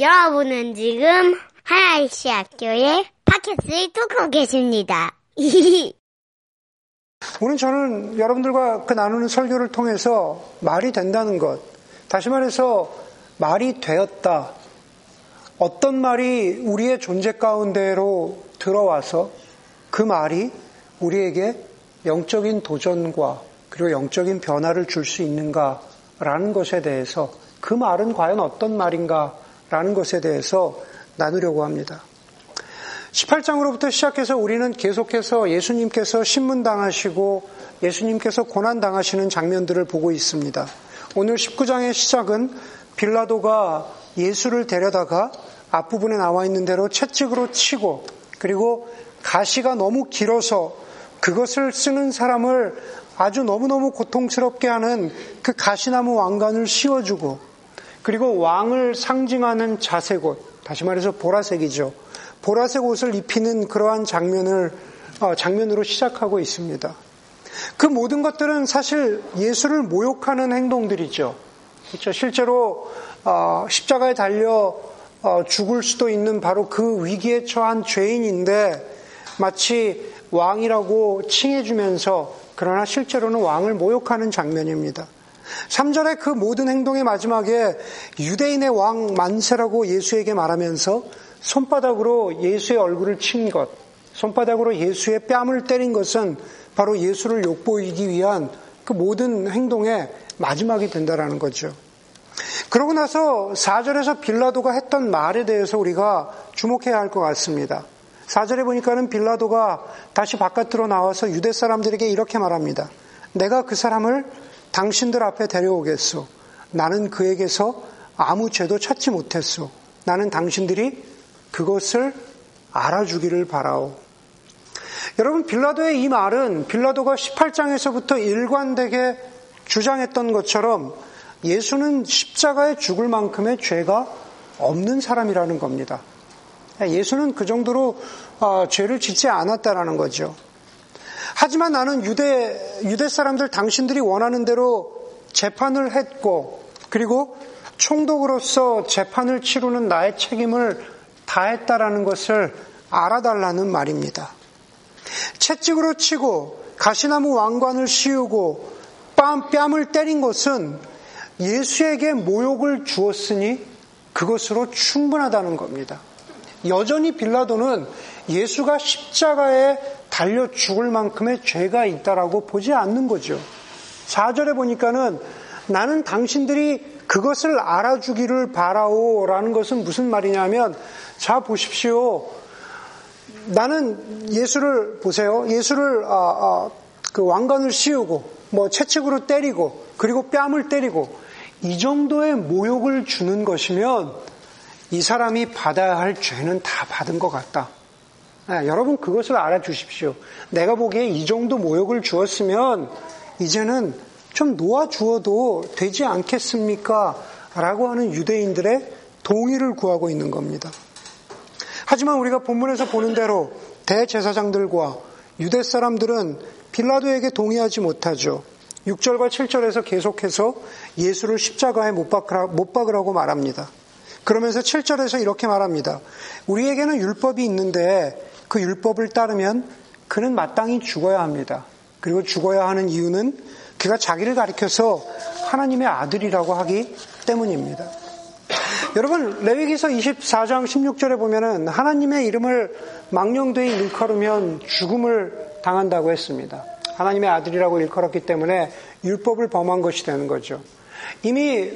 여러분은 지금 하나이시 학교의 팟캐스트를 듣고 계십니다. 오늘 저는 여러분들과 그 나누는 설교를 통해서 말이 된다는 것, 다시 말해서 말이 되었다. 어떤 말이 우리의 존재 가운데로 들어와서 그 말이 우리에게 영적인 도전과 그리고 영적인 변화를 줄 수 있는가라는 것에 대해서 그 말은 과연 어떤 말인가 라는 것에 대해서 나누려고 합니다. 18장으로부터 시작해서 우리는 계속해서 예수님께서 신문당하시고 예수님께서 고난당하시는 장면들을 보고 있습니다. 오늘 19장의 시작은 빌라도가 예수를 데려다가 앞부분에 나와 있는 대로 채찍으로 치고 그리고 가시가 너무 길어서 그것을 쓰는 사람을 아주 너무너무 고통스럽게 하는 그 가시나무 왕관을 씌워주고 그리고 왕을 상징하는 자색 옷, 다시 말해서 보라색이죠. 보라색 옷을 입히는 그러한 장면을, 어, 장면으로 시작하고 있습니다. 그 모든 것들은 사실 예수를 모욕하는 행동들이죠. 그렇죠. 실제로 어, 십자가에 달려 어, 죽을 수도 있는 바로 그 위기에 처한 죄인인데 마치 왕이라고 칭해주면서 그러나 실제로는 왕을 모욕하는 장면입니다. 3절의 그 모든 행동의 마지막에 유대인의 왕 만세라고 예수에게 말하면서 손바닥으로 예수의 얼굴을 친 것, 손바닥으로 예수의 뺨을 때린 것은 바로 예수를 욕보이기 위한 그 모든 행동의 마지막이 된다라는 거죠. 그러고 나서 4절에서 빌라도가 했던 말에 대해서 우리가 주목해야 할 것 같습니다. 4절에 보니까는 빌라도가 다시 바깥으로 나와서 유대 사람들에게 이렇게 말합니다. 내가 그 사람을 당신들 앞에 데려오겠소. 나는 그에게서 아무 죄도 찾지 못했소. 나는 당신들이 그것을 알아주기를 바라오. 여러분, 빌라도의 이 말은 빌라도가 18장에서부터 일관되게 주장했던 것처럼 예수는 십자가에 죽을 만큼의 죄가 없는 사람이라는 겁니다. 예수는 그 정도로 어, 죄를 짓지 않았다라는 거죠. 하지만 나는 유대 유대 사람들 당신들이 원하는 대로 재판을 했고 그리고 총독으로서 재판을 치르는 나의 책임을 다했다라는 것을 알아달라는 말입니다. 채찍으로 치고 가시나무 왕관을 씌우고 뺨, 뺨을 때린 것은 예수에게 모욕을 주었으니 그것으로 충분하다는 겁니다. 여전히 빌라도는 예수가 십자가에 달려 죽을 만큼의 죄가 있다라고 보지 않는 거죠. 4절에 보니까는 나는 당신들이 그것을 알아주기를 바라오라는 것은 무슨 말이냐면 자 보십시오. 나는 예수를 보세요. 예수를 아, 아, 그 왕관을 씌우고 뭐 채찍으로 때리고 그리고 뺨을 때리고 이 정도의 모욕을 주는 것이면 이 사람이 받아야 할 죄는 다 받은 것 같다. 네, 여러분 그것을 알아주십시오. 내가 보기에 이 정도 모욕을 주었으면 이제는 좀 놓아주어도 되지 않겠습니까? 라고 하는 유대인들의 동의를 구하고 있는 겁니다. 하지만 우리가 본문에서 보는 대로 대제사장들과 유대 사람들은 빌라도에게 동의하지 못하죠. 6절과 7절에서 계속해서 예수를 십자가에 못 박으라고 말합니다. 그러면서 7절에서 이렇게 말합니다. 우리에게는 율법이 있는데 그 율법을 따르면 그는 마땅히 죽어야 합니다. 그리고 죽어야 하는 이유는 그가 자기를 가리켜서 하나님의 아들이라고 하기 때문입니다. 여러분, 레위기서 24장 16절에 보면은 하나님의 이름을 망령되이 일컬으면 죽음을 당한다고 했습니다. 하나님의 아들이라고 일컬었기 때문에 율법을 범한 것이 되는 거죠. 이미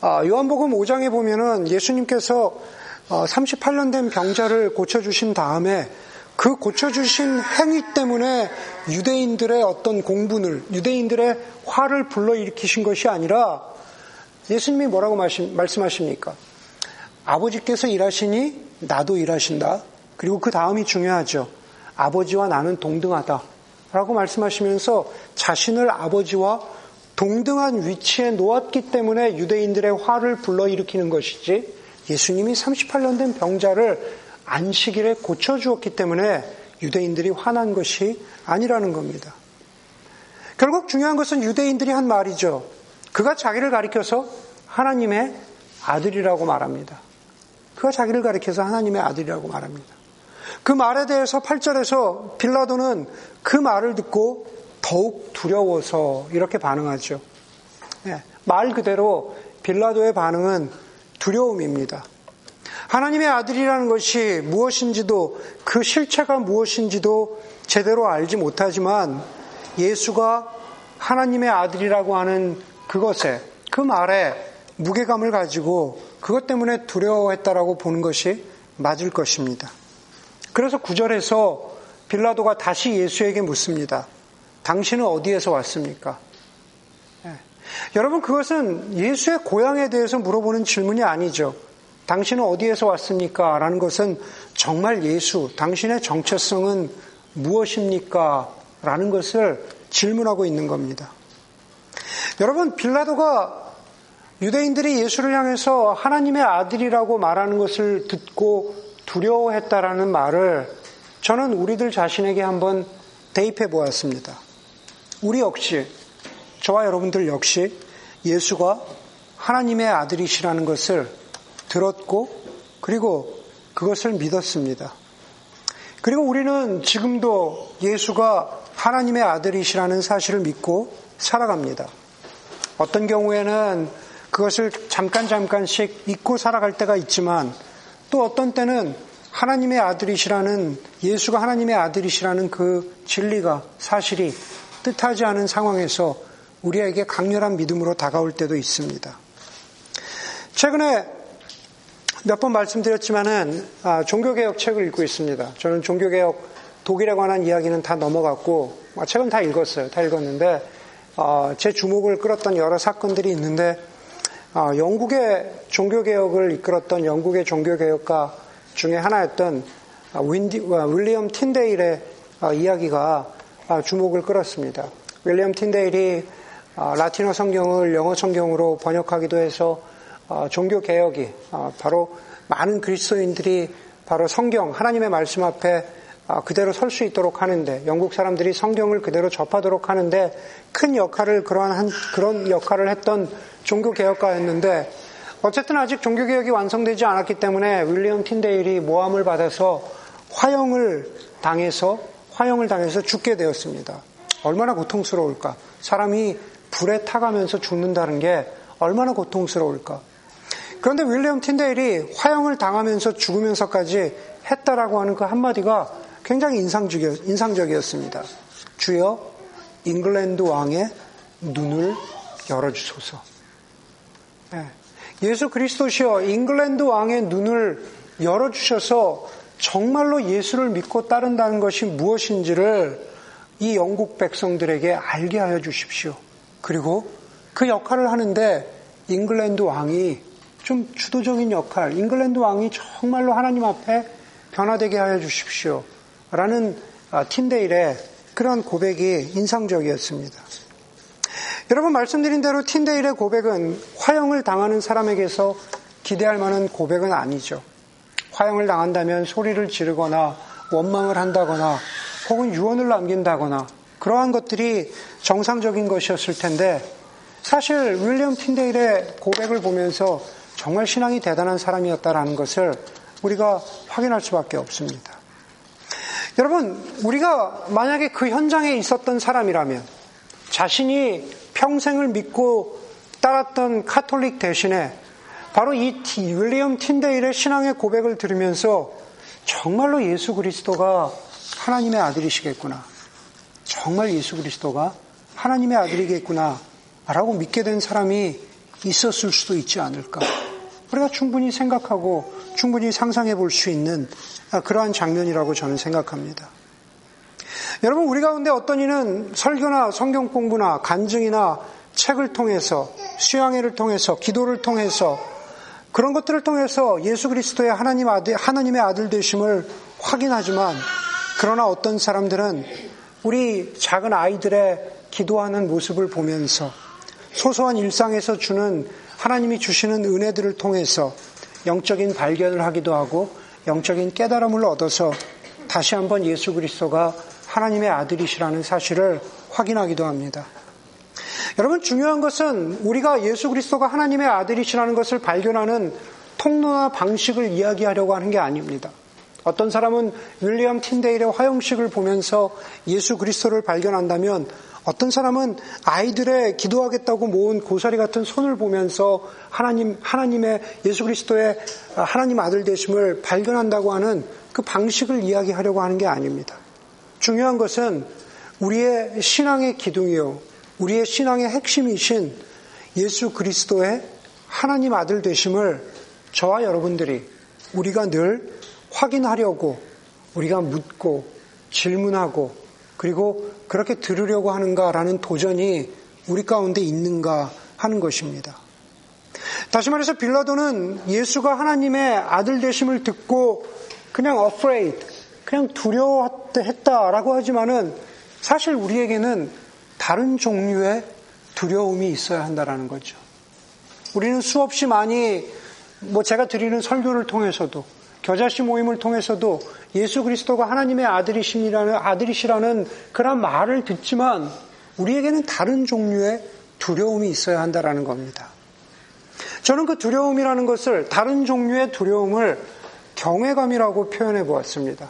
아, 요한복음 5장에 보면은 예수님께서 38년 어, 된 병자를 고쳐주신 다음에 그 고쳐주신 행위 때문에 유대인들의 어떤 공분을, 유대인들의 화를 불러일으키신 것이 아니라 예수님이 뭐라고 말씀하십니까? 아버지께서 일하시니 나도 일하신다. 그리고 그 다음이 중요하죠. 아버지와 나는 동등하다. 라고 말씀하시면서 자신을 아버지와 동등한 위치에 놓았기 때문에 유대인들의 화를 불러일으키는 것이지 예수님이 38년 된 병자를 안식일에 고쳐주었기 때문에 유대인들이 화난 것이 아니라는 겁니다. 결국 중요한 것은 유대인들이 한 말이죠. 그가 자기를 가리켜서 하나님의 아들이라고 말합니다. 그가 자기를 가리켜서 하나님의 아들이라고 말합니다. 그 말에 대해서 8절에서 빌라도는 그 말을 듣고 더욱 두려워서 이렇게 반응하죠. 예, 말 그대로 빌라도의 반응은 두려움입니다. 하나님의 아들이라는 것이 무엇인지도 그 실체가 무엇인지도 제대로 알지 못하지만 예수가 하나님의 아들이라고 하는 그것에 그 말에 무게감을 가지고 그것 때문에 두려워했다라고 보는 것이 맞을 것입니다. 그래서 구절에서 빌라도가 다시 예수에게 묻습니다. 당신은 어디에서 왔습니까? 네. 여러분 그것은 예수의 고향에 대해서 물어보는 질문이 아니죠. 당신은 어디에서 왔습니까? 라는 것은 정말 예수, 당신의 정체성은 무엇입니까? 라는 것을 질문하고 있는 겁니다. 여러분, 빌라도가 유대인들이 예수를 향해서 하나님의 아들이라고 말하는 것을 듣고 두려워했다라는 말을 저는 우리들 자신에게 한번 대입해 보았습니다. 우리 역시, 저와 여러분들 역시 예수가 하나님의 아들이시라는 것을 들었고, 그리고 그것을 믿었습니다. 그리고 우리는 지금도 예수가 하나님의 아들이시라는 사실을 믿고 살아갑니다. 어떤 경우에는 그것을 잠깐 잠깐씩 잊고 살아갈 때가 있지만 또 어떤 때는 하나님의 아들이시라는 예수가 하나님의 아들이시라는 그 진리가 사실이 뜻하지 않은 상황에서 우리에게 강렬한 믿음으로 다가올 때도 있습니다. 최근에 몇 번 말씀드렸지만은 아, 종교개혁 책을 읽고 있습니다. 저는 종교개혁 독일에 관한 이야기는 다 넘어갔고 아, 책은 다 읽었어요. 다 읽었는데 어, 제 주목을 끌었던 여러 사건들이 있는데 어, 영국의 종교개혁을 이끌었던 영국의 종교개혁가 중에 하나였던 어, 윈디, 어, 윌리엄 틴데일의 이야기가 주목을 끌었습니다. 윌리엄 틴데일이 라틴어 성경을 영어 성경으로 번역하기도 해서 종교 개혁이 바로 많은 그리스도인들이 바로 성경, 하나님의 말씀 앞에 그대로 설 수 있도록 하는데 영국 사람들이 성경을 그대로 접하도록 하는데 큰 역할을 그러한 한, 그런 역할을 했던 종교 개혁가였는데 어쨌든 아직 종교 개혁이 완성되지 않았기 때문에 윌리엄 틴데일이 모함을 받아서 화형을 당해서 화형을 당해서 죽게 되었습니다. 얼마나 고통스러울까? 사람이 불에 타가면서 죽는다는 게 얼마나 고통스러울까? 그런데 윌리엄 틴데일이 화형을 당하면서 죽으면서까지 했다라고 하는 그 한마디가 굉장히 인상적이었 습니다. 주여, 잉글랜드 왕의 눈을 열어주소서. 예. 예수 그리스도시여 잉글랜드 왕의 눈을 열어주셔서 정말로 예수를 믿고 따른다는 것이 무엇인지를 이 영국 백성들에게 알게 하여 주십시오. 그리고 그 역할을 하는데 잉글랜드 왕이 좀 주도적인 역할, 잉글랜드 왕이 정말로 하나님 앞에 변화되게 하여 주십시오. 라는 아, 틴데일의 그런 고백이 인상적이었습니다. 여러분 말씀드린 대로 틴데일의 고백은 화형을 당하는 사람에게서 기대할 만한 고백은 아니죠. 화형을 당한다면 소리를 지르거나 원망을 한다거나 혹은 유언을 남긴다거나 그러한 것들이 정상적인 것이었을 텐데 사실 윌리엄 틴데일의 고백을 보면서 정말 신앙이 대단한 사람이었다라는 것을 우리가 확인할 수밖에 없습니다. 여러분, 우리가 만약에 그 현장에 있었던 사람이라면 자신이 평생을 믿고 따랐던 카톨릭 대신에 바로 이 윌리엄 틴데일의 신앙의 고백을 들으면서 정말로 예수 그리스도가 하나님의 아들이시겠구나. 정말 예수 그리스도가 하나님의 아들이겠구나. 라고 믿게 된 사람이 있었을 수도 있지 않을까. 우리가 충분히 생각하고 충분히 상상해 볼 수 있는 그러한 장면이라고 저는 생각합니다. 여러분, 우리 가운데 어떤 이는 설교나 성경 공부나 간증이나 책을 통해서, 수양회를 통해서, 기도를 통해서, 그런 것들을 통해서 예수 그리스도의 하나님 아들, 하나님의 아들 되심을 확인하지만, 그러나 어떤 사람들은 우리 작은 아이들의 기도하는 모습을 보면서 소소한 일상에서 주는 하나님이 주시는 은혜들을 통해서 영적인 발견을 하기도 하고 영적인 깨달음을 얻어서 다시 한번 예수 그리스도가 하나님의 아들이시라는 사실을 확인하기도 합니다. 여러분 중요한 것은 우리가 예수 그리스도가 하나님의 아들이시라는 것을 발견하는 통로나 방식을 이야기하려고 하는 게 아닙니다. 어떤 사람은 윌리엄 틴데일의 화형식을 보면서 예수 그리스도를 발견한다면 어떤 사람은 아이들의 기도하겠다고 모은 고사리 같은 손을 보면서 하나님, 하나님의 예수 그리스도의 하나님 아들 되심을 발견한다고 하는 그 방식을 이야기하려고 하는 게 아닙니다. 중요한 것은 우리의 신앙의 기둥이요. 우리의 신앙의 핵심이신 예수 그리스도의 하나님 아들 되심을 저와 여러분들이 우리가 늘 확인하려고 우리가 묻고 질문하고 그리고 그렇게 들으려고 하는가라는 도전이 우리 가운데 있는가 하는 것입니다. 다시 말해서 빌라도는 예수가 하나님의 아들 되심을 듣고 그냥 afraid, 그냥 두려워했다라고 하지만은 사실 우리에게는 다른 종류의 두려움이 있어야 한다라는 거죠. 우리는 수없이 많이 뭐 제가 드리는 설교를 통해서도 겨자씨 모임을 통해서도 예수 그리스도가 하나님의 아들이시라는 아들이시라는 그런 말을 듣지만 우리에게는 다른 종류의 두려움이 있어야 한다라는 겁니다. 저는 그 두려움이라는 것을 다른 종류의 두려움을 경외감이라고 표현해 보았습니다.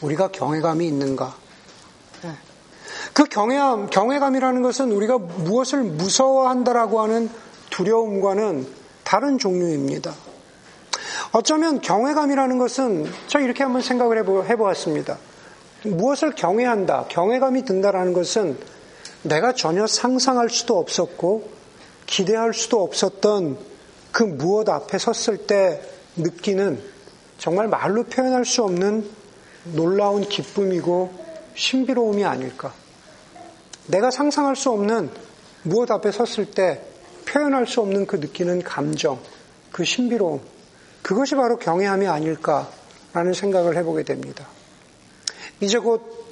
우리가 경외감이 있는가? 네. 그 경외감, 경외감이라는 것은 우리가 무엇을 무서워한다라고 하는 두려움과는 다른 종류입니다. 어쩌면 경외감이라는 것은 저 이렇게 한번 생각을 해보, 해보았습니다. 무엇을 경외한다, 경외감이 든다라는 것은 내가 전혀 상상할 수도 없었고 기대할 수도 없었던 그 무엇 앞에 섰을 때 느끼는 정말 말로 표현할 수 없는 놀라운 기쁨이고 신비로움이 아닐까. 내가 상상할 수 없는 무엇 앞에 섰을 때 표현할 수 없는 그 느끼는 감정, 그 신비로움. 그것이 바로 경외함이 아닐까라는 생각을 해보게 됩니다. 이제 곧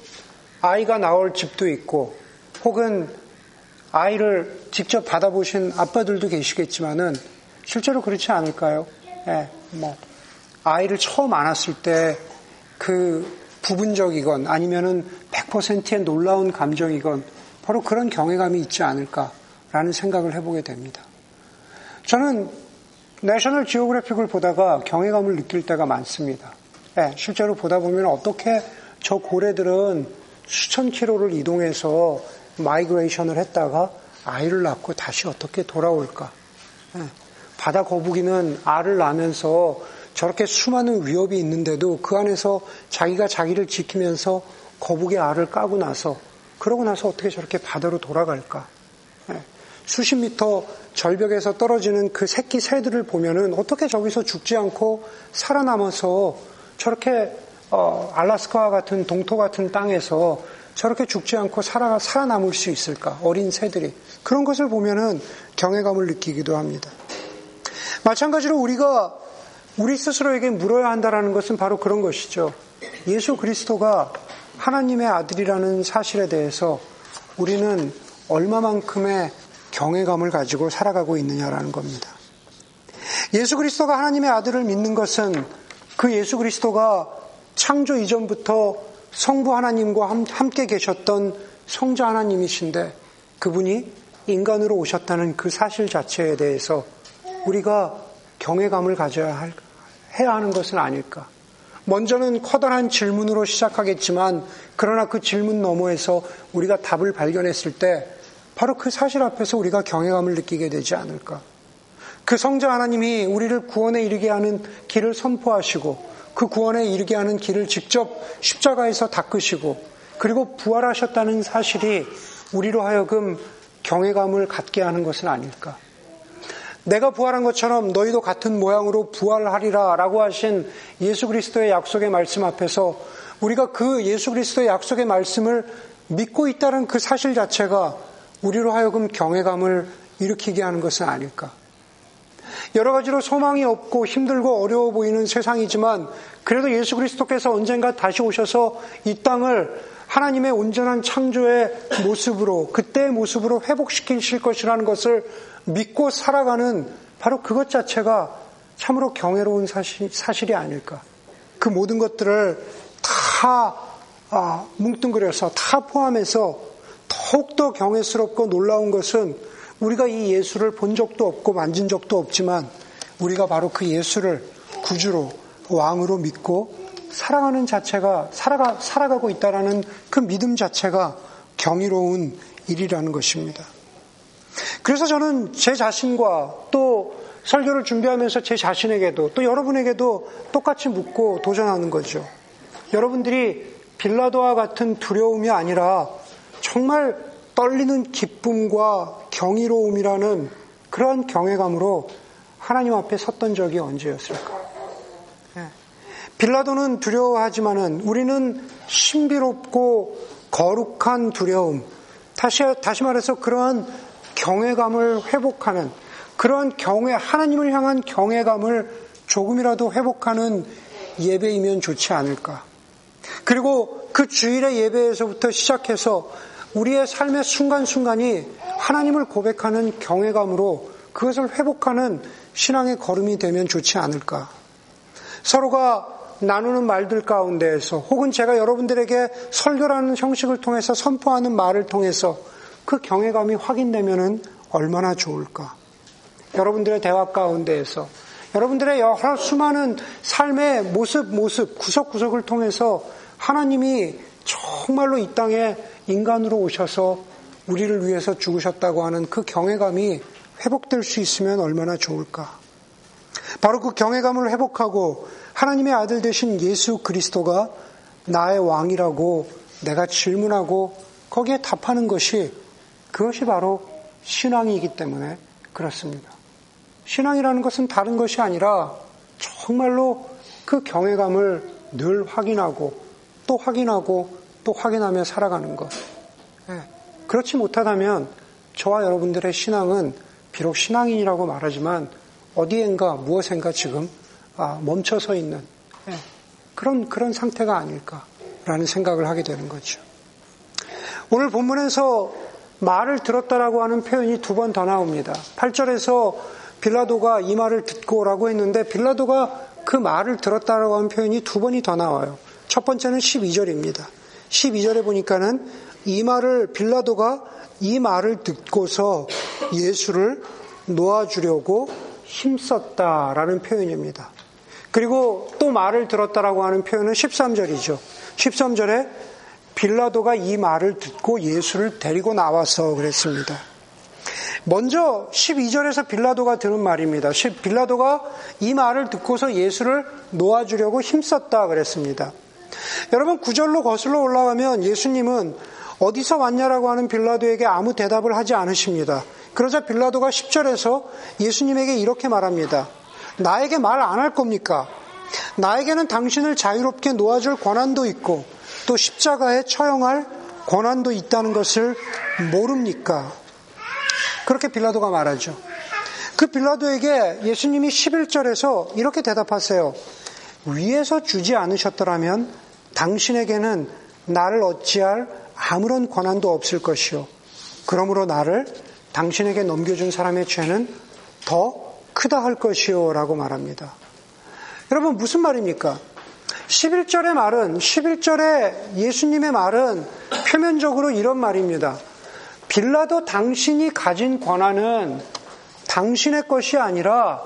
아이가 나올 집도 있고 혹은 아이를 직접 받아보신 아빠들도 계시겠지만은 실제로 그렇지 않을까요? 예, 뭐 아이를 처음 안았을 때 그 부분적이건 아니면은 100%의 놀라운 감정이건 바로 그런 경외감이 있지 않을까라는 생각을 해보게 됩니다. 저는 내셔널 지오그래픽을 보다가 경외감을 느낄 때가 많습니다. 네, 실제로 보다 보면 어떻게 저 고래들은 수천 킬로를 이동해서 migration을 했다가 아이를 낳고 다시 어떻게 돌아올까? 네, 바다 거북이는 알을 낳으면서 저렇게 수많은 위협이 있는데도 그 안에서 자기가 자기를 지키면서 거북이 알을 까고 나서 그러고 나서 어떻게 저렇게 바다로 돌아갈까? 네, 수십 미터 절벽에서 떨어지는 그 새끼 새들을 보면은 어떻게 저기서 죽지 않고 살아남아서 저렇게 어, 알라스카와 같은 동토 같은 땅에서 저렇게 죽지 않고 살아, 살아남을 수 있을까? 어린 새들이. 그런 것을 보면은 경외감을 느끼기도 합니다. 마찬가지로 우리가 우리 스스로에게 물어야 한다는 것은 바로 그런 것이죠. 예수 그리스도가 하나님의 아들이라는 사실에 대해서 우리는 얼마만큼의 경외감을 가지고 살아가고 있느냐라는 겁니다. 예수 그리스도가 하나님의 아들을 믿는 것은 그 예수 그리스도가 창조 이전부터 성부 하나님과 함께 계셨던 성자 하나님이신데 그분이 인간으로 오셨다는 그 사실 자체에 대해서 우리가 경외감을 가져야 할, 해야 하는 것은 아닐까. 먼저는 커다란 질문으로 시작하겠지만 그러나 그 질문 너머에서 우리가 답을 발견했을 때 바로 그 사실 앞에서 우리가 경외감을 느끼게 되지 않을까. 그 성자 하나님이 우리를 구원에 이르게 하는 길을 선포하시고 그 구원에 이르게 하는 길을 직접 십자가에서 닦으시고 그리고 부활하셨다는 사실이 우리로 하여금 경외감을 갖게 하는 것은 아닐까. 내가 부활한 것처럼 너희도 같은 모양으로 부활하리라 라고 하신 예수 그리스도의 약속의 말씀 앞에서 우리가 그 예수 그리스도의 약속의 말씀을 믿고 있다는 그 사실 자체가 우리로 하여금 경외감을 일으키게 하는 것은 아닐까. 여러 가지로 소망이 없고 힘들고 어려워 보이는 세상이지만 그래도 예수 그리스도께서 언젠가 다시 오셔서 이 땅을 하나님의 온전한 창조의 모습으로 그때의 모습으로 회복시키실 것이라는 것을 믿고 살아가는 바로 그것 자체가 참으로 경외로운 사실, 사실이 아닐까. 그 모든 것들을 다 아, 뭉뚱그려서 다 포함해서 더욱더 경외스럽고 놀라운 것은 우리가 이 예수를 본 적도 없고 만진 적도 없지만 우리가 바로 그 예수를 구주로 왕으로 믿고 살아가는 자체가 살아가 살아가고 있다라는 그 믿음 자체가 경이로운 일이라는 것입니다. 그래서 저는 제 자신과 또 설교를 준비하면서 제 자신에게도 또 여러분에게도 똑같이 묻고 도전하는 거죠. 여러분들이 빌라도와 같은 두려움이 아니라 정말 떨리는 기쁨과 경이로움이라는 그런 경외감으로 하나님 앞에 섰던 적이 언제였을까? 예. 빌라도는 두려워하지만은 우리는 신비롭고 거룩한 두려움, 다시, 다시 말해서 그러한 경외감을 회복하는 그런 경외, 하나님을 향한 경외감을 조금이라도 회복하는 예배이면 좋지 않을까. 그리고 그 주일의 예배에서부터 시작해서 우리의 삶의 순간순간이 하나님을 고백하는 경외감으로 그것을 회복하는 신앙의 걸음이 되면 좋지 않을까. 서로가 나누는 말들 가운데에서 혹은 제가 여러분들에게 설교라는 형식을 통해서 선포하는 말을 통해서 그 경외감이 확인되면 얼마나 좋을까. 여러분들의 대화 가운데에서 여러분들의 여러 수많은 삶의 모습, 모습, 구석구석을 통해서 하나님이 정말로 이 땅에 인간으로 오셔서 우리를 위해서 죽으셨다고 하는 그 경외감이 회복될 수 있으면 얼마나 좋을까. 바로 그 경외감을 회복하고 하나님의 아들 되신 예수 그리스도가 나의 왕이라고 내가 질문하고 거기에 답하는 것이 그것이 바로 신앙이기 때문에 그렇습니다. 신앙이라는 것은 다른 것이 아니라 정말로 그 경외감을 늘 확인하고 또 확인하고 또 확인하며 살아가는 것. 예. 그렇지 못하다면 저와 여러분들의 신앙은 비록 신앙인이라고 말하지만 어디엔가 무엇엔가 지금 아, 멈춰 서 있는 예. 그런 그런 상태가 아닐까라는 생각을 하게 되는 거죠. 오늘 본문에서 말을 들었다라고 하는 표현이 두 번 더 나옵니다. 8절에서 빌라도가 이 말을 듣고 오라고 했는데 빌라도가 그 말을 들었다라고 하는 표현이 두 번이 더 나와요. 첫 번째는 12절입니다. 12절에 보니까는 이 말을 빌라도가 이 말을 듣고서 예수를 놓아주려고 힘썼다라는 표현입니다. 그리고 또 말을 들었다라고 하는 표현은 13절이죠. 13절에 빌라도가 이 말을 듣고 예수를 데리고 나와서 그랬습니다. 먼저 12절에서 빌라도가 들은 말입니다. 빌라도가 이 말을 듣고서 예수를 놓아주려고 힘썼다 그랬습니다. 여러분 구절로 거슬러 올라가면 예수님은 어디서 왔냐라고 하는 빌라도에게 아무 대답을 하지 않으십니다. 그러자 빌라도가 10절에서 예수님에게 이렇게 말합니다. 나에게 말 안 할 겁니까? 나에게는 당신을 자유롭게 놓아줄 권한도 있고 또 십자가에 처형할 권한도 있다는 것을 모릅니까? 그렇게 빌라도가 말하죠. 그 빌라도에게 예수님이 11절에서 이렇게 대답하세요. 위에서 주지 않으셨더라면 당신에게는 나를 어찌할 아무런 권한도 없을 것이요. 그러므로 나를 당신에게 넘겨준 사람의 죄는 더 크다 할 것이요. 라고 말합니다. 여러분, 무슨 말입니까? 11절의 말은, 11절의 예수님의 말은 표면적으로 이런 말입니다. 빌라도 당신이 가진 권한은 당신의 것이 아니라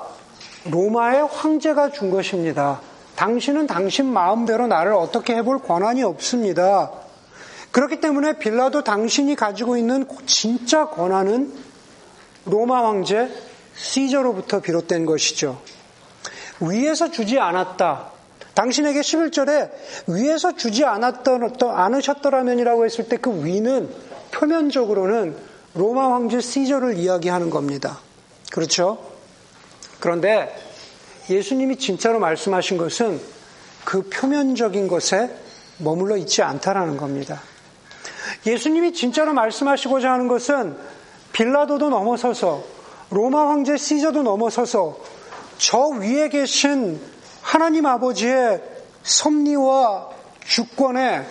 로마의 황제가 준 것입니다. 당신은 당신 마음대로 나를 어떻게 해볼 권한이 없습니다. 그렇기 때문에 빌라도 당신이 가지고 있는 진짜 권한은 로마 황제 시저로부터 비롯된 것이죠. 위에서 주지 않았다. 당신에게 11절에 위에서 주지 않았던, 않으셨더라면이라고 했을 때 그 위는 표면적으로는 로마 황제 시저를 이야기하는 겁니다. 그렇죠? 그런데 예수님이 진짜로 말씀하신 것은 그 표면적인 것에 머물러 있지 않다라는 겁니다. 예수님이 진짜로 말씀하시고자 하는 것은 빌라도도 넘어서서 로마 황제 시저도 넘어서서 저 위에 계신 하나님 아버지의 섭리와 주권에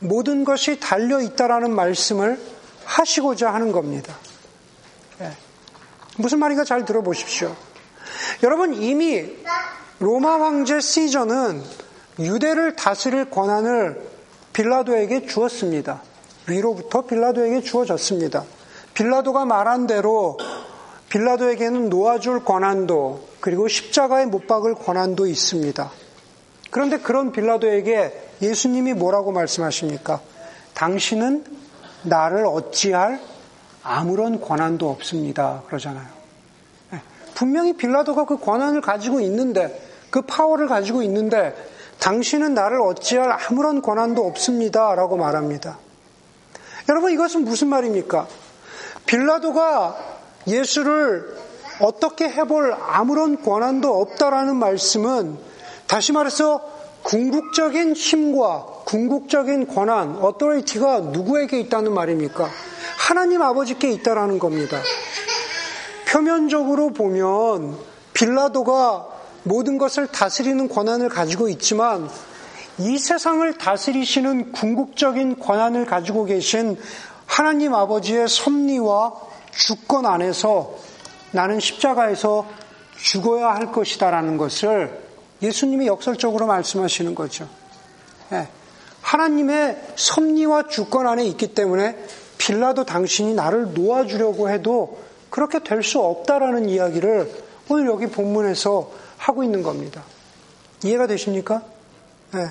모든 것이 달려 있다라는 말씀을 하시고자 하는 겁니다. 예. 무슨 말인가 잘 들어보십시오. 여러분 이미 로마 황제 시저는 유대를 다스릴 권한을 빌라도에게 주었습니다. 위로부터 빌라도에게 주어졌습니다. 빌라도가 말한 대로 빌라도에게는 놓아줄 권한도 그리고 십자가에 못 박을 권한도 있습니다. 그런데 그런 빌라도에게 예수님이 뭐라고 말씀하십니까? 당신은 나를 어찌할 아무런 권한도 없습니다. 그러잖아요. 네. 분명히 빌라도가 그 권한을 가지고 있는데, 그 파워를 가지고 있는데, 당신은 나를 어찌할 아무런 권한도 없습니다. 라고 말합니다. 여러분, 이것은 무슨 말입니까? 빌라도가 예수를 어떻게 해볼 아무런 권한도 없다라는 말씀은 다시 말해서 궁극적인 힘과 궁극적인 권한, 어토리티가 누구에게 있다는 말입니까? 하나님 아버지께 있다라는 겁니다. 표면적으로 보면 빌라도가 모든 것을 다스리는 권한을 가지고 있지만 이 세상을 다스리시는 궁극적인 권한을 가지고 계신 하나님 아버지의 섭리와 주권 안에서 나는 십자가에서 죽어야 할 것이다라는 것을 예수님이 역설적으로 말씀하시는 거죠. 네. 하나님의 섭리와 주권 안에 있기 때문에 빌라도 당신이 나를 놓아주려고 해도 그렇게 될 수 없다라는 이야기를 오늘 여기 본문에서 하고 있는 겁니다. 이해가 되십니까? 네.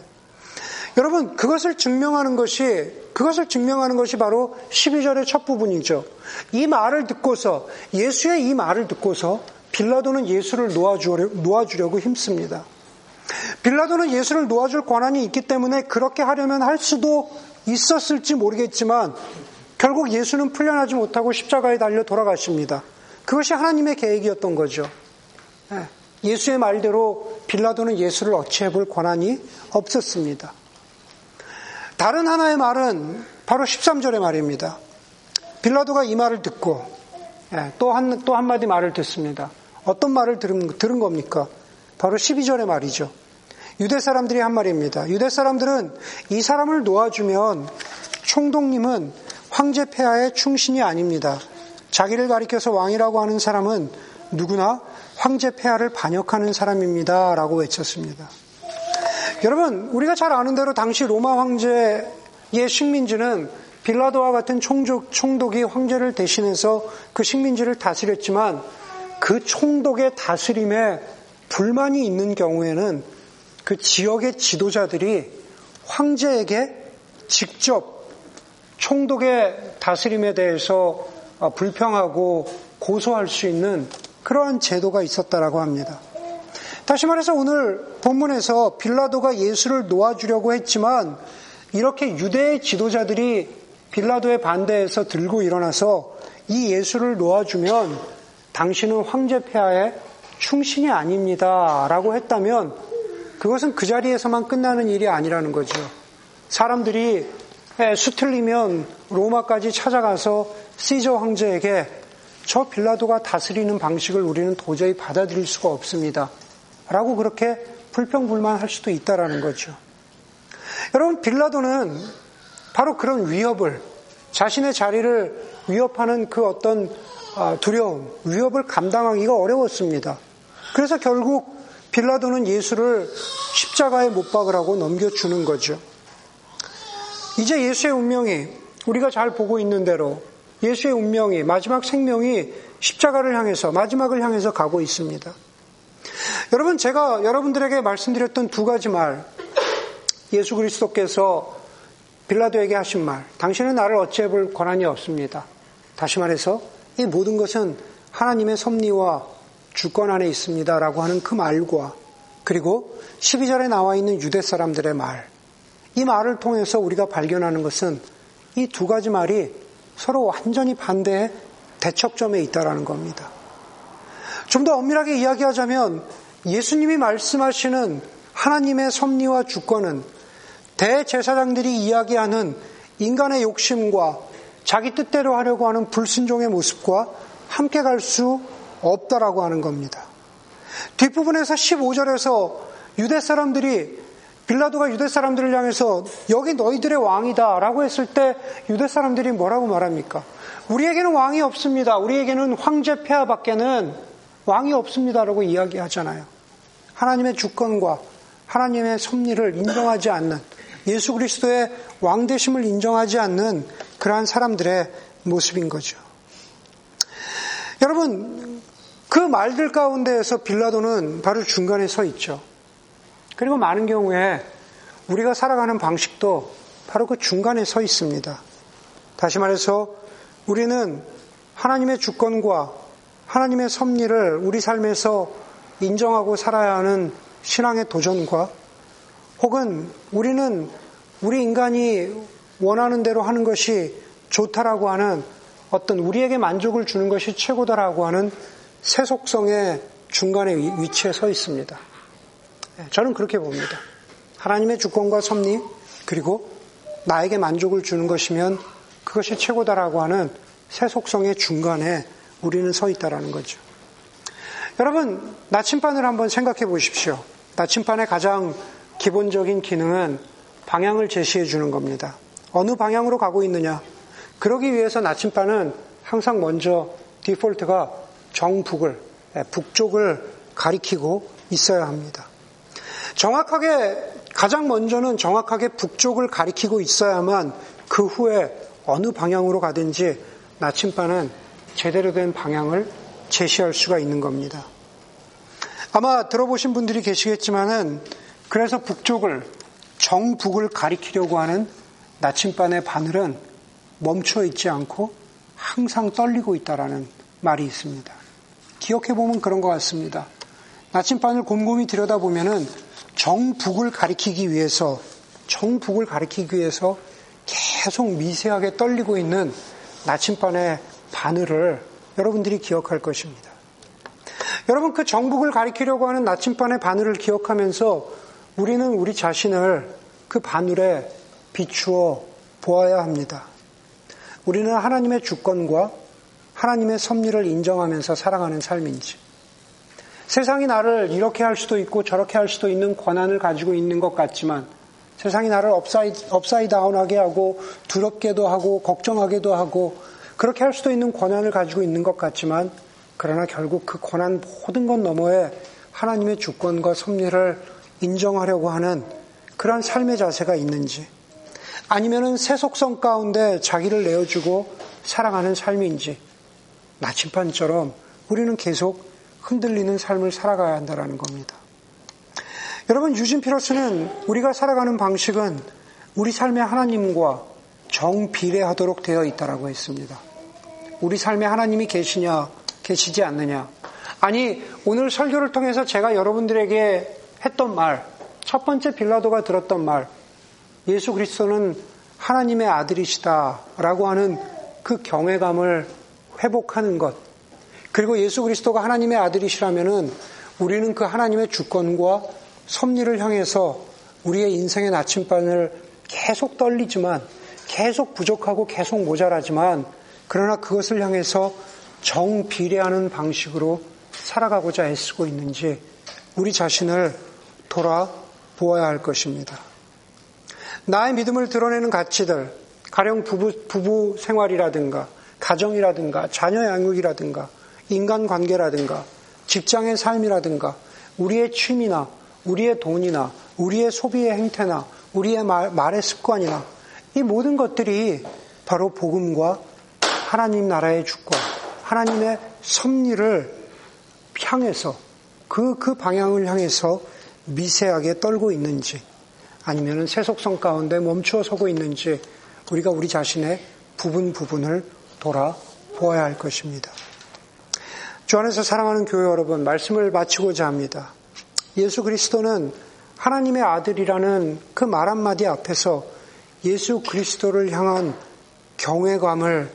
여러분, 그것을 증명하는 것이, 그것을 증명하는 것이 바로 12절의 첫 부분이죠. 이 말을 듣고서, 예수의 이 말을 듣고서 빌라도는 예수를 놓아주려고 힘씁니다. 빌라도는 예수를 놓아줄 권한이 있기 때문에 그렇게 하려면 할 수도 있었을지 모르겠지만 결국 예수는 풀려나지 못하고 십자가에 달려 돌아가십니다. 그것이 하나님의 계획이었던 거죠. 예, 예수의 말대로 빌라도는 예수를 어찌해 볼 권한이 없었습니다. 다른 하나의 말은 바로 13절의 말입니다. 빌라도가 이 말을 듣고 예, 또 한, 또 한마디 말을 듣습니다. 어떤 말을 들은, 들은 겁니까? 바로 12절의 말이죠. 유대 사람들이 한 말입니다. 유대 사람들은 이 사람을 놓아주면 총독님은 황제 폐하의 충신이 아닙니다. 자기를 가리켜서 왕이라고 하는 사람은 누구나 황제 폐하를 반역하는 사람입니다. 라고 외쳤습니다. 여러분, 우리가 잘 아는 대로 당시 로마 황제의 식민지는 빌라도와 같은 총독, 총독이 황제를 대신해서 그 식민지를 다스렸지만 그 총독의 다스림에 불만이 있는 경우에는 그 지역의 지도자들이 황제에게 직접 총독의 다스림에 대해서 어, 불평하고 고소할 수 있는 그러한 제도가 있었다라고 합니다. 다시 말해서 오늘 본문에서 빌라도가 예수를 놓아주려고 했지만 이렇게 유대의 지도자들이 빌라도의 반대에서 들고 일어나서 이 예수를 놓아주면 당신은 황제 폐하의 충신이 아닙니다. 라고 했다면 그것은 그 자리에서만 끝나는 일이 아니라는 거죠. 사람들이 수틀리면 로마까지 찾아가서 시저 황제에게 저 빌라도가 다스리는 방식을 우리는 도저히 받아들일 수가 없습니다. 라고 그렇게 불평불만할 수도 있다라는 거죠. 여러분, 빌라도는 바로 그런 위협을, 자신의 자리를 위협하는 그 어떤 아, 두려움, 위협을 감당하기가 어려웠습니다. 그래서 결국 빌라도는 예수를 십자가에 못 박으라고 넘겨주는 거죠. 이제 예수의 운명이 우리가 잘 보고 있는 대로 예수의 운명이 마지막 생명이 십자가를 향해서 마지막을 향해서 가고 있습니다. 여러분 제가 여러분들에게 말씀드렸던 두 가지 말 예수 그리스도께서 빌라도에게 하신 말 당신은 나를 어찌해 볼 권한이 없습니다. 다시 말해서 이 모든 것은 하나님의 섭리와 주권 안에 있습니다라고 하는 그 말과 그리고 12절에 나와 있는 유대 사람들의 말, 이 말을 통해서 우리가 발견하는 것은 이 두 가지 말이 서로 완전히 반대의 대척점에 있다라는 겁니다. 좀 더 엄밀하게 이야기하자면 예수님이 말씀하시는 하나님의 섭리와 주권은 대제사장들이 이야기하는 인간의 욕심과 자기 뜻대로 하려고 하는 불순종의 모습과 함께 갈 수 없다라고 하는 겁니다. 뒷부분에서 15절에서 유대 사람들이 빌라도가 유대 사람들을 향해서 여기 너희들의 왕이다 라고 했을 때 유대 사람들이 뭐라고 말합니까? 우리에게는 왕이 없습니다. 우리에게는 황제 폐하 밖에는 왕이 없습니다 라고 이야기하잖아요. 하나님의 주권과 하나님의 섭리를 인정하지 않는 예수 그리스도의 왕대심을 인정하지 않는 그러한 사람들의 모습인 거죠. 여러분, 그 말들 가운데에서 빌라도는 바로 중간에 서 있죠. 그리고 많은 경우에 우리가 살아가는 방식도 바로 그 중간에 서 있습니다. 다시 말해서 우리는 하나님의 주권과 하나님의 섭리를 우리 삶에서 인정하고 살아야 하는 신앙의 도전과 혹은 우리는 우리 인간이 원하는 대로 하는 것이 좋다라고 하는 어떤 우리에게 만족을 주는 것이 최고다라고 하는 세속성의 중간에 위치에 서 있습니다. 예, 저는 그렇게 봅니다. 하나님의 주권과 섭리 그리고 나에게 만족을 주는 것이면 그것이 최고다라고 하는 세속성의 중간에 우리는 서 있다라는 거죠. 여러분 나침반을 한번 생각해 보십시오. 나침반의 가장 기본적인 기능은 방향을 제시해 주는 겁니다. 어느 방향으로 가고 있느냐. 그러기 위해서 나침반은 항상 먼저 디폴트가 정북을, 예, 북쪽을 가리키고 있어야 합니다. 정확하게, 가장 먼저는 정확하게 북쪽을 가리키고 있어야만 그 후에 어느 방향으로 가든지 나침반은 제대로 된 방향을 제시할 수가 있는 겁니다. 아마 들어보신 분들이 계시겠지만은 그래서 북쪽을 정북을 가리키려고 하는 나침반의 바늘은 멈춰 있지 않고 항상 떨리고 있다라는 말이 있습니다. 기억해 보면 그런 것 같습니다. 나침반을 곰곰이 들여다보면은 정북을 가리키기 위해서 정북을 가리키기 위해서 계속 미세하게 떨리고 있는 나침반의 바늘을 여러분들이 기억할 것입니다. 여러분 그 정북을 가리키려고 하는 나침반의 바늘을 기억하면서 우리는 우리 자신을 그 바늘에 비추어 보아야 합니다. 우리는 하나님의 주권과 하나님의 섭리를 인정하면서 살아가는 삶인지, 세상이 나를 이렇게 할 수도 있고 저렇게 할 수도 있는 권한을 가지고 있는 것 같지만, 세상이 나를 upside, upside down하게 하고, 두렵게도 하고, 걱정하게도 하고, 그렇게 할 수도 있는 권한을 가지고 있는 것 같지만, 그러나 결국 그 권한 모든 것 너머에 하나님의 주권과 섭리를 인정하려고 하는 그러한 삶의 자세가 있는지, 아니면은 세속성 가운데 자기를 내어주고 살아가는 삶인지 나침반처럼 우리는 계속 흔들리는 삶을 살아가야 한다는 겁니다. 여러분 유진 피러스는 우리가 살아가는 방식은 우리 삶의 하나님과 정비례하도록 되어 있다라고 했습니다. 우리 삶에 하나님이 계시냐 계시지 않느냐 아니 오늘 설교를 통해서 제가 여러분들에게 했던 말 첫 번째 빌라도가 들었던 말 예수 그리스도는 하나님의 아들이시다라고 하는 그 경외감을 회복하는 것. 그리고 예수 그리스도가 하나님의 아들이시라면은 우리는 그 하나님의 주권과 섭리를 향해서 우리의 인생의 나침반을 계속 떨리지만 계속 부족하고 계속 모자라지만 그러나 그것을 향해서 정비례하는 방식으로 살아가고자 애쓰고 있는지 우리 자신을 돌아보아야 할 것입니다. 나의 믿음을 드러내는 가치들, 가령 부부, 부부 생활이라든가, 가정이라든가, 자녀 양육이라든가, 인간 관계라든가, 직장의 삶이라든가, 우리의 취미나, 우리의 돈이나, 우리의 소비의 행태나, 우리의 말, 말의 습관이나, 이 모든 것들이 바로 복음과 하나님 나라의 주권, 하나님의 섭리를 향해서, 그, 그 방향을 향해서 미세하게 떨고 있는지, 아니면 세속성 가운데 멈추어 서고 있는지 우리가 우리 자신의 부분 부분을 돌아보아야 할 것입니다. 주 안에서 사랑하는 교회 여러분, 말씀을 마치고자 합니다. 예수 그리스도는 하나님의 아들이라는 그 말 한마디 앞에서 예수 그리스도를 향한 경외감을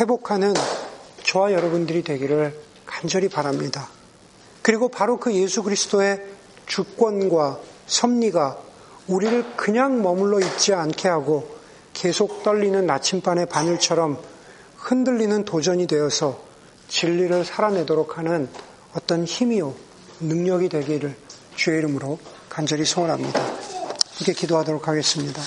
회복하는 저와 여러분들이 되기를 간절히 바랍니다. 그리고 바로 그 예수 그리스도의 주권과 섭리가 우리를 그냥 머물러 있지 않게 하고 계속 떨리는 나침반의 바늘처럼 흔들리는 도전이 되어서 진리를 살아내도록 하는 어떤 힘이요, 능력이 되기를 주의 이름으로 간절히 소원합니다. 이렇게 기도하도록 하겠습니다.